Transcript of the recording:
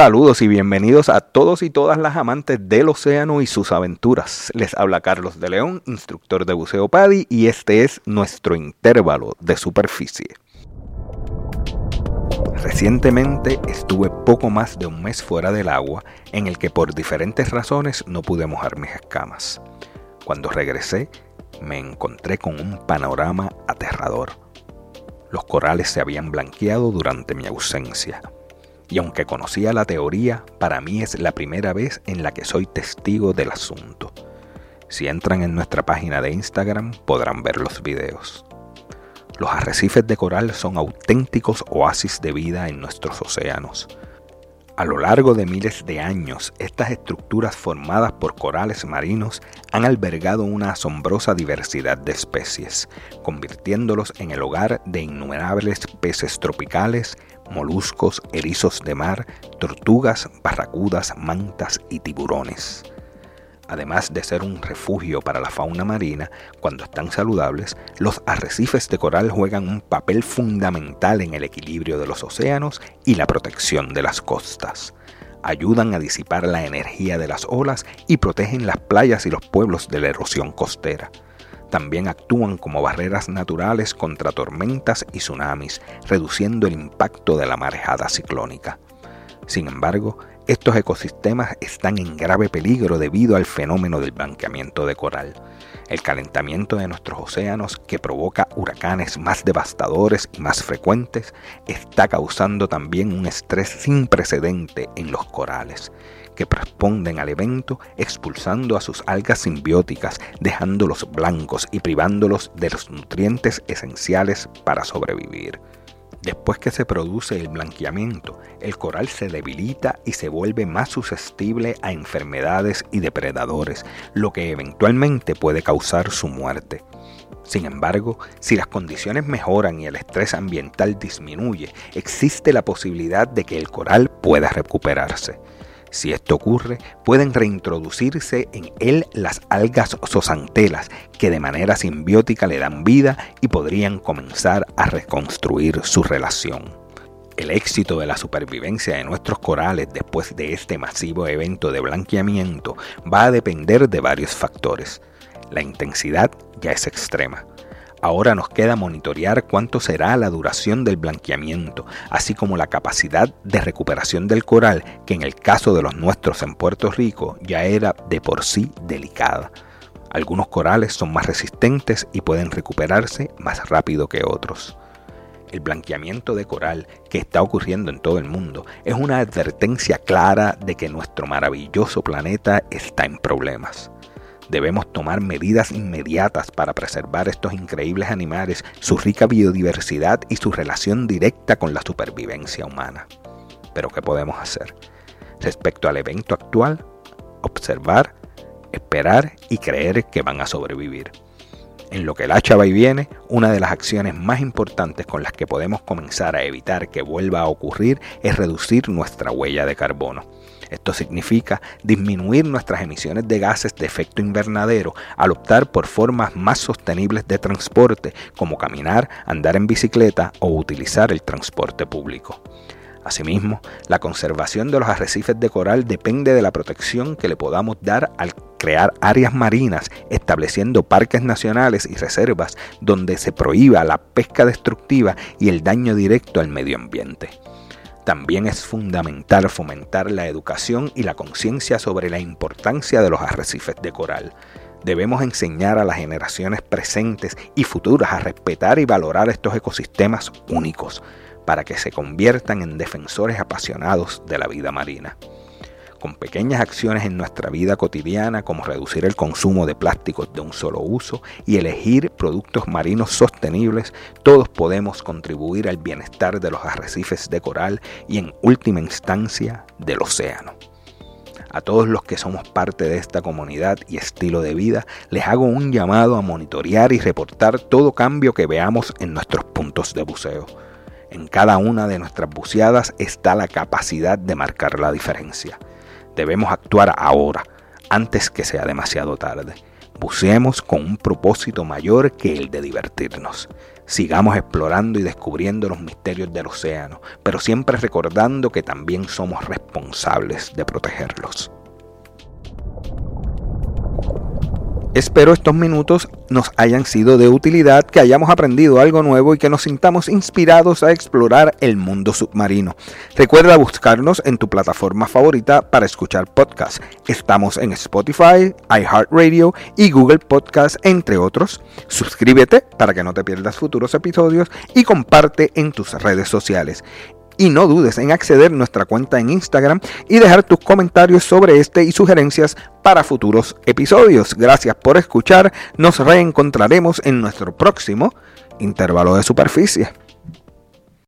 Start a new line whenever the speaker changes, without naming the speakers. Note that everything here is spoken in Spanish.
Saludos y bienvenidos a todos y todas las amantes del océano y sus aventuras. Les habla Carlos de León, instructor de buceo PADI, y este es nuestro intervalo de superficie. Recientemente estuve poco más de un mes fuera del agua en el que por diferentes razones no pude mojar mis escamas. Cuando regresé me encontré con un panorama aterrador. Los corales se habían blanqueado durante mi ausencia y aunque conocía la teoría, para mí es la primera vez en la que soy testigo del asunto. Si entran en nuestra página de Instagram podrán ver los videos. Los arrecifes de coral son auténticos oasis de vida en nuestros océanos. A lo largo de miles de años, estas estructuras formadas por corales marinos han albergado una asombrosa diversidad de especies, convirtiéndolos en el hogar de innumerables peces tropicales, moluscos, erizos de mar, tortugas, barracudas, mantas y tiburones. Además de ser un refugio para la fauna marina, cuando están saludables, los arrecifes de coral juegan un papel fundamental en el equilibrio de los océanos y la protección de las costas. Ayudan a disipar la energía de las olas y protegen las playas y los pueblos de la erosión costera. También actúan como barreras naturales contra tormentas y tsunamis, reduciendo el impacto de la marejada ciclónica. Sin embargo, estos ecosistemas están en grave peligro debido al fenómeno del blanqueamiento de coral. El calentamiento de nuestros océanos, que provoca huracanes más devastadores y más frecuentes, está causando también un estrés sin precedente en los corales que responden al evento expulsando a sus algas simbióticas, dejándolos blancos y privándolos de los nutrientes esenciales para sobrevivir. Después que se produce el blanqueamiento, el coral se debilita y se vuelve más susceptible a enfermedades y depredadores, lo que eventualmente puede causar su muerte. Sin embargo, si las condiciones mejoran y el estrés ambiental disminuye, existe la posibilidad de que el coral pueda recuperarse. Si esto ocurre, pueden reintroducirse en él las algas zosantelas que de manera simbiótica le dan vida y podrían comenzar a reconstruir su relación. El éxito de la supervivencia de nuestros corales después de este masivo evento de blanqueamiento va a depender de varios factores. La intensidad ya es extrema. Ahora nos queda monitorear cuánto será la duración del blanqueamiento, así como la capacidad de recuperación del coral, que en el caso de los nuestros en Puerto Rico ya era de por sí delicada. Algunos corales son más resistentes y pueden recuperarse más rápido que otros. El blanqueamiento de coral que está ocurriendo en todo el mundo es una advertencia clara de que nuestro maravilloso planeta está en problemas. Debemos tomar medidas inmediatas para preservar estos increíbles animales, su rica biodiversidad y su relación directa con la supervivencia humana. Pero ¿qué podemos hacer? Respecto al evento actual, observar, esperar y creer que van a sobrevivir. En lo que el hacha va y viene, una de las acciones más importantes con las que podemos comenzar a evitar que vuelva a ocurrir es reducir nuestra huella de carbono. Esto significa disminuir nuestras emisiones de gases de efecto invernadero al optar por formas más sostenibles de transporte como caminar, andar en bicicleta o utilizar el transporte público. Asimismo, la conservación de los arrecifes de coral depende de la protección que le podamos dar al crear áreas marinas, estableciendo parques nacionales y reservas donde se prohíba la pesca destructiva y el daño directo al medio ambiente. También es fundamental fomentar la educación y la conciencia sobre la importancia de los arrecifes de coral. Debemos enseñar a las generaciones presentes y futuras a respetar y valorar estos ecosistemas únicos para que se conviertan en defensores apasionados de la vida marina con pequeñas acciones en nuestra vida cotidiana como reducir el consumo de plásticos de un solo uso y elegir productos marinos sostenibles, todos podemos contribuir al bienestar de los arrecifes de coral y en última instancia del océano. A todos los que somos parte de esta comunidad y estilo de vida, les hago un llamado a monitorear y reportar todo cambio que veamos en nuestros puntos de buceo. En cada una de nuestras buceadas está la capacidad de marcar la diferencia. Debemos actuar ahora, antes que sea demasiado tarde. Buceemos con un propósito mayor que el de divertirnos. Sigamos explorando y descubriendo los misterios del océano, pero siempre recordando que también somos responsables de protegerlos. Espero estos minutos nos hayan sido de utilidad, que hayamos aprendido algo nuevo y que nos sintamos inspirados a explorar el mundo submarino. Recuerda buscarnos en tu plataforma favorita para escuchar podcasts. Estamos en Spotify, iHeartRadio y Google Podcasts, entre otros. Suscríbete para que no te pierdas futuros episodios y comparte en tus redes sociales y no dudes en acceder a nuestra cuenta en Instagram y dejar tus comentarios sobre este y sugerencias para futuros episodios. Gracias por escuchar, nos reencontraremos en nuestro próximo intervalo de superficie.